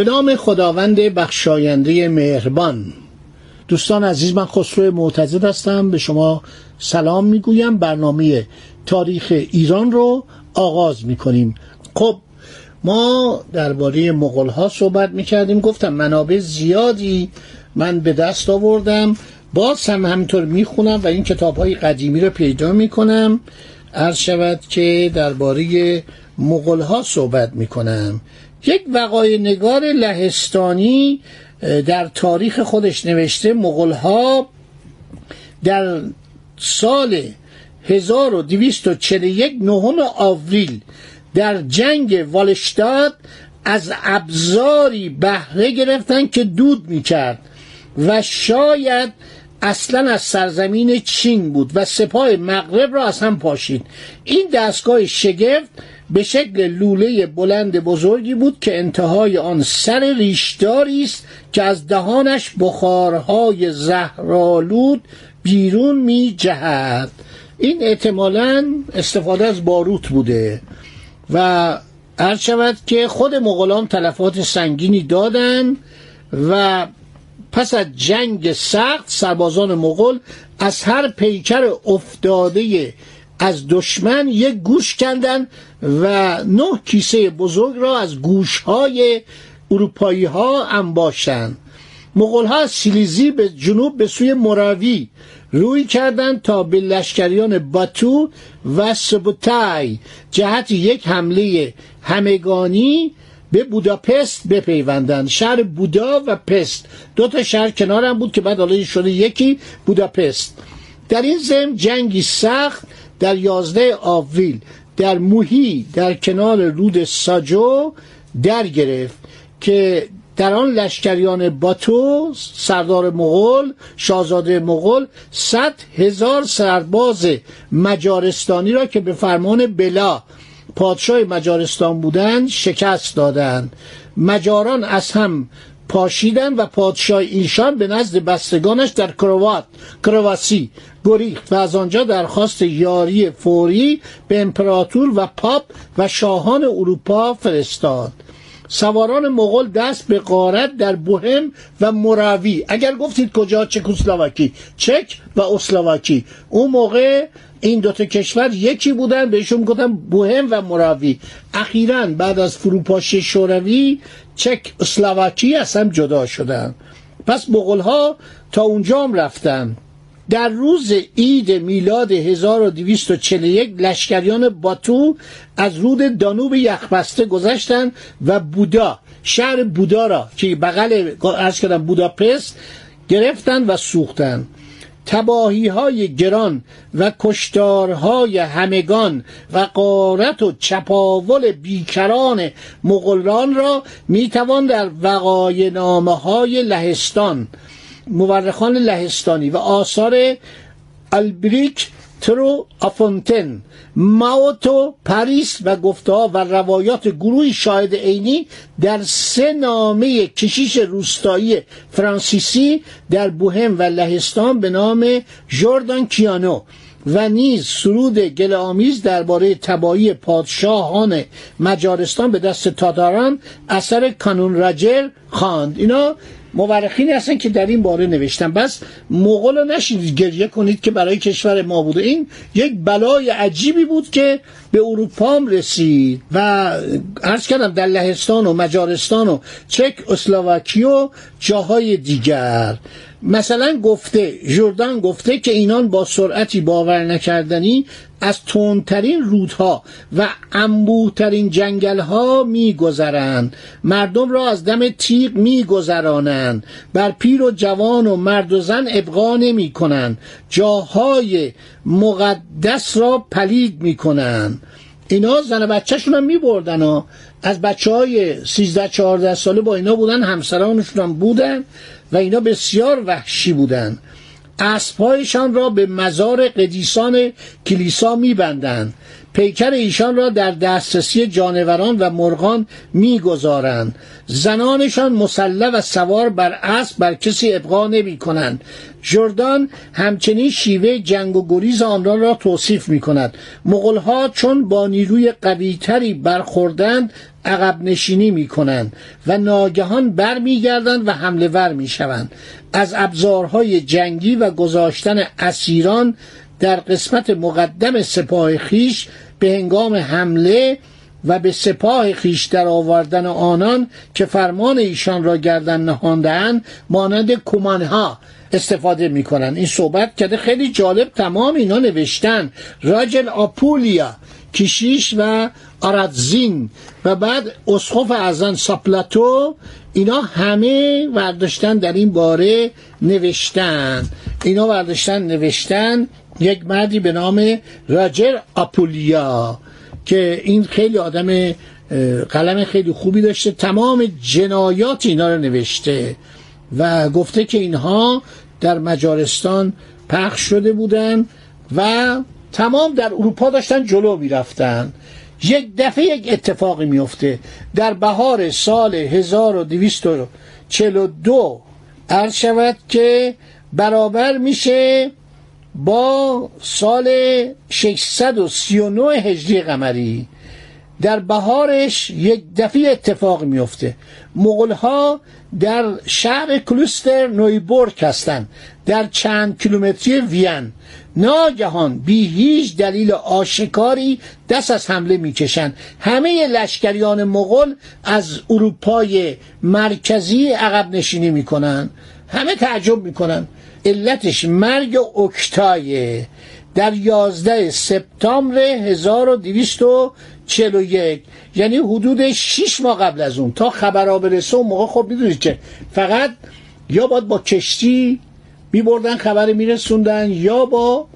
به نام خداوند بخشاینده مهربان. دوستان عزیز من خسرو معتزد هستم. به شما سلام می‌گویم. برنامه تاریخ ایران رو آغاز می‌کنیم. خب ما درباره مغول ها صحبت می‌کردیم. گفتم منابع زیادی من به دست آوردم. باز هم همینطور می‌خونم و این کتاب های قدیمی رو پیدا می‌کنم. عرض شود که درباره مغول ها صحبت می‌کنم. یک وقای نگار لهستانی در تاریخ خودش نوشته مغول ها در سال 1241 نهم آوریل در جنگ والشتاد از ابزاری بهره گرفتن که دود می‌کرد و شاید اصلا از سرزمین چین بود و سپاه مغرب را از هم پاشید. این دستگاه شگفت به شکل لوله بلند بزرگی بود که انتهای آن سر ریشداری است که از دهانش بخارهای زهرالود بیرون می جهد این احتمالا استفاده از باروت بوده و هر شود که خود مغولان تلفات سنگینی دادن و پس از جنگ سخت سربازان مغول از هر پیکر افتاده از دشمن یک گوش کندن و نه کیسه بزرگ را از گوشهای اروپایی ها انباشتند. مغول ها از سیلیزی به جنوب به سوی مراوی روی کردند تا به لشکریان باتو و سبوتای جهت یک حمله همگانی به بوداپست بپیوندند. شهر بودا و پست. دو تا شهر کنارم بود که بعد حالا شده یکی بوداپست. در این زم جنگی سخت در یازده آوریل در موهی در کنار رود ساجو در گرفت که در آن لشکریان باتو سردار مغول شاهزاده مغول صد هزار سرباز مجارستانی را که به فرمان بلا پادشاه مجارستان بودند شکست دادند. مجاران از هم پاشیدن و پادشاه ایشان به نزد بستگانش در کروات کرواسی گریخت و از آنجا درخواست یاری فوری به امپراتور و پاپ و شاهان اروپا فرستاد. سواران مغول دست به قارت در بوهم و مراوی اگر گفتید کجا چکوسلواکی چک و اسلواکی. اون موقع این دوتا کشور یکی بودن بهشون گفتن بوهم و مراوی اخیرا بعد از فروپاشی شوروی چک اسلواکی اصلا جدا شدن. پس مغول ها تا اونجا هم رفتن. در روز عید میلاد 1241 لشکریان باتو از رود دانوب یخبسته گذشتند و بودا شهر بودا را که بغل کردم بوداپست گرفتن و سوختند. تباهی های گران و کشتارهای همگان و قارت و چپاول بیکران مغلان را می‌توان در وقای نامه های لهستان مورخان لهستانی و آثار البریک ترو آفونتن ماوتو پاریس و گفته و روایات گروه شاهد عینی در سه نامه کشیش روستایی فرانسیسی در بوهم و لهستان به نام جوردان کیانو و نیز سرود گلآمیز درباره تبایی پادشاهان مجارستان به دست تاتاران اثر کانون راجر خواند. اینا مورخینی هستن که در این باره نوشتن. بس مغول رو نشینید گریه کنید که برای کشور ما بوده این یک بلای عجیبی بود که به اروپا هم رسید و عرض کردم در لهستان و مجارستان و چک اسلواکی و جاهای دیگر. مثلا گفته جردان گفته که اینان با سرعتی باور نکردنی از تندترین رودها و انبوهترین جنگلها میگذرند. مردم را از دم تیغ میگذرانند. بر پیر و جوان و مرد و زن ابقا نمی کنند جاهای مقدس را پلید می کنند اینا زن بچهشون هم میبردن از بچه های 13 14 ساله با اینا بودن همسرانشون هم بودن. و اینا بسیار وحشی بودن اسبهایشان را به مزار قدیسان کلیسا میبندند. پیکر ایشان را در دسترسی جانوران و مرغان می‌گذارند. زنانشان مسلح و سوار بر اسب بر کسی ابقا نمی کنند جردان همچنین شیوه جنگ و گریز آنان را توصیف می کند مغلها چون با نیروی قویتری برخوردند عقب نشینی می کنند و ناگهان برمیگردند و حمله ور می شوند از ابزارهای جنگی و گذاشتن اسیران در قسمت مقدم سپاه خیش به هنگام حمله و به سپاه خیش در آوردن آنان که فرمان ایشان را گردن نهاندهاند مانند کمانها استفاده می‌کنن. این صحبت کرده خیلی جالب تمام اینا نوشتن. راجل آپولیا کشیش و آرادزین و بعد اسخف ازن ساپلاتو اینا همه ورداشتن در این باره نوشتن. اینا ورداشتن نوشتن یک مردی به نام راجر آپولیا که این خیلی آدم قلم خیلی خوبی داشته. تمام جنایات اینا رو نوشته و گفته که اینها در مجارستان پخش شده بودن و تمام در اروپا داشتن جلو می‌رفتن. یک دفعه یک اتفاقی میفته در بهار سال 1242 عرض شود که برابر میشه با سال 639 هجری قمری. در بهارش یک دفعه اتفاق میفته. مغول ها در شهر کلوستر نویبورگ هستند. در چند کیلومتری وین. ناگهان بی هیچ دلیل آشکاری دست از حمله می‌کشند. همه لشکریان مغول از اروپای مرکزی عقب نشینی می‌کنن همه تعجب می‌کنن علتش مرگ اکتایه در 11 سپتامبر 1241 یعنی حدود 6 ماه قبل از اون. تا خبرها برسه اون موقع خب می‌دونید که فقط یا باید با کشتی میبردن خبر میرسوندن یا با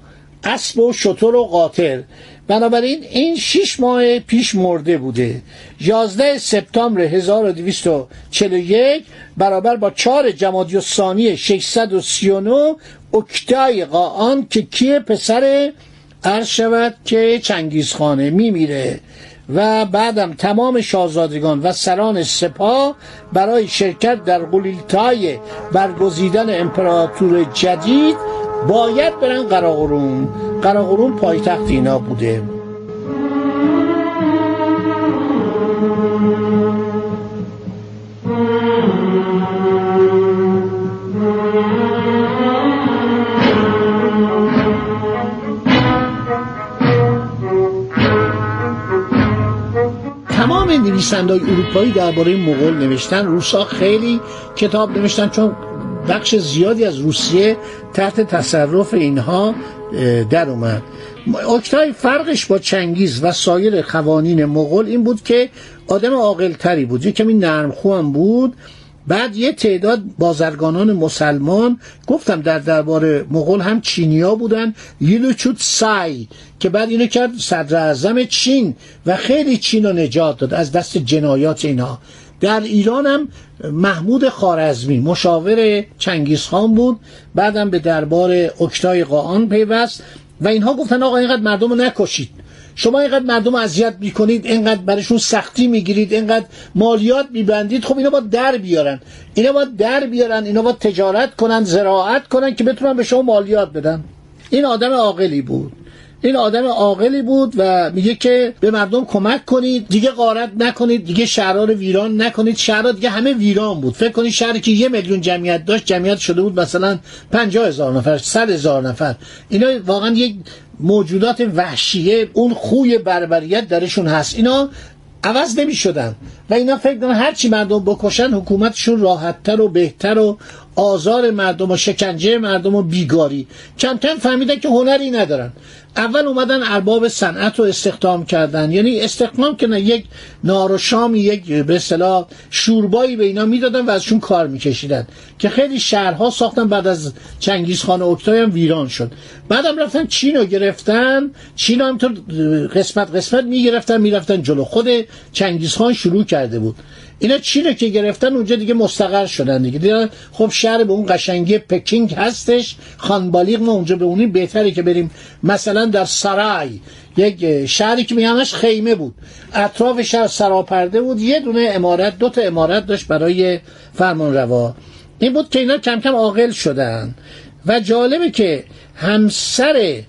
اسب و شطور و قاطر. بنابراین این شیش ماه پیش مرده بوده. 11 سپتامبر 1241 برابر با 4 جمادی ثانی 639 اکتای قاان که کیه پسر عرض شود که چنگیزخانه میمیره. و بعدم تمام شاهزادگان و سران سپاه برای شرکت در قلیلتای برگزیدن امپراتور جدید باید برن قراقرون قراقرون پایتخت اینا بوده. نویسندهای اروپایی درباره مغول نوشتن. روسا خیلی کتاب نوشتن چون بخش زیادی از روسیه تحت تصرف اینها در اومد. اکتای فرقش با چنگیز و سایر قوانین مغول این بود که آدم عاقلتری بود. یه کمی نرمخو هم بود. بعد یه تعداد بازرگانان مسلمان گفتم در دربار مغول هم چینیا بودن. یلوچوت سای که بعد اینو کرد صدر اعظم چین و خیلی چین رو نجات داد از دست جنایات اینا در ایران هم محمود خارزمی مشاور چنگیزخان بود بعدم به دربار اکتای قاان پیوست و اینها گفتن آقا اینقدر مردم رو نکشید. شما اینقدر مردم اذیت می‌کنید اینقدر برشون سختی می‌گیرید اینقدر مالیات میبندید خب اینا باید در بیارن. اینا باید در بیارن اینا باید تجارت کنن زراعت کنن که بتونن به شما مالیات بدن. این آدم عاقلی بود. این آدم عاقلی بود و میگه که به مردم کمک کنید دیگه غارت نکنید دیگه شهرها رو ویران نکنید. شهرها دیگه همه ویران بود. فکر کنید شهری که یه میلیون جمعیت داشت جمعیت شده بود مثلا پنجاه هزار نفر صد هزار نفر. اینا واقعا یک موجودات وحشیه. اون خوی بربریت درشون هست. اینا عوض نمی شدن و اینا فکر کنن هرچی مردم بکشن حکومتشون راحتتر و بهتر و آزار مردم و شکنجه مردم و بیگاری. کم کم فهمیدن که هنری ندارن. اول اومدن ارباب صنعت رو استخدام کردن. یعنی استخدام که یک نار و شامی یک به اصطلاح شوربایی به اینا می‌دادن و ازشون کار میکشیدن. که خیلی شهرها ساختن بعد از چنگیز خان اکتای هم ویران شد. بعدم رفتن چین رو گرفتن. چین هم تو قسمت قسمت می‌گرفتن می‌رفتن جلو. خود چنگیز خان شروع کرده بود. اینا چی رو که گرفتن اونجا دیگه مستقر شدن دیگه. دیدن خب شهر به اون قشنگی پکینگ هستش خانبالیق ما اونجا به اونی بهتره که بریم. مثلا در سرای یک شهری که میگنش خیمه بود. اطراف شهر سراپرده بود یه دونه امارت دو تا امارت داشت برای فرمان روا این بود که اینا کم کم عاقل شدن. و جالبه که همسر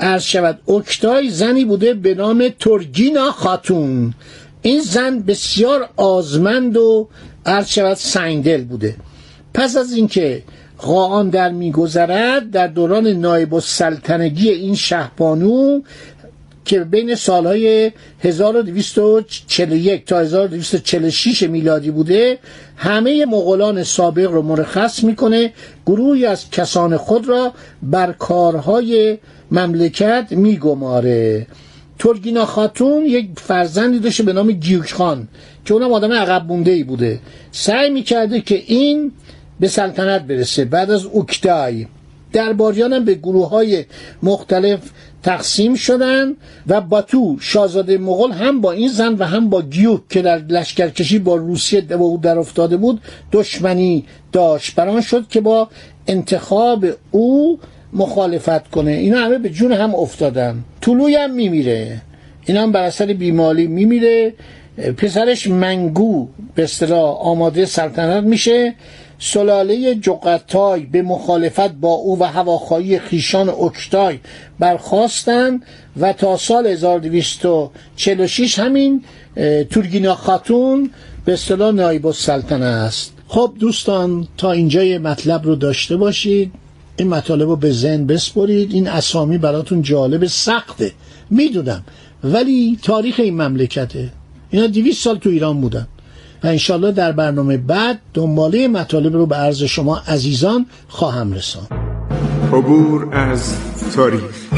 عرض شود اکتای زنی بوده به نام ترگینا خاتون. این زن بسیار آزمند و عرض شود سنگدل بوده. پس از اینکه قاان در میگذرد در دوران نایب السلطنگی این شهبانو که بین سالهای 1241 تا 1246 میلادی بوده همه مغولان سابق رو مرخص می‌کنه گروهی از کسان خود را بر کارهای مملکت میگماره. ترگینا خاتون یک فرزندی داشته به نام گیوک خان که اونم آدم عقب مونده ای بوده. سعی می‌کرده که این به سلطنت برسه. بعد از اوکتای درباریان هم به گروه های مختلف تقسیم شدن و باتو شاهزاده مغول هم با این زن و هم با گیوک که در لشکرکشی با روسیه با او در افتاده بود دشمنی داشت. بران شد که با انتخاب او مخالفت کنه. اینا همه به جون هم افتادن. طولوی هم میمیره. این هم بر اثر بیمالی میمیره. پسرش منگو به اصطلاح آماده سلطنت میشه. سلاله جقتای به مخالفت با او و هواخواهی خیشان اکتای برخواستند و تا سال 1246 همین تورگینا خاتون به اصطلاح نایب السلطنه است. خب دوستان تا اینجای مطلب رو داشته باشید. این مطالب رو به ذهن بسپرید. این اسامی براتون جالب سخته. می‌دونم. ولی تاریخ این مملکته. اینا دیویس سال تو ایران بودن. و انشالله در برنامه بعد دنباله مطالب رو به عرض شما عزیزان خواهم رسان عبور از تاریخ.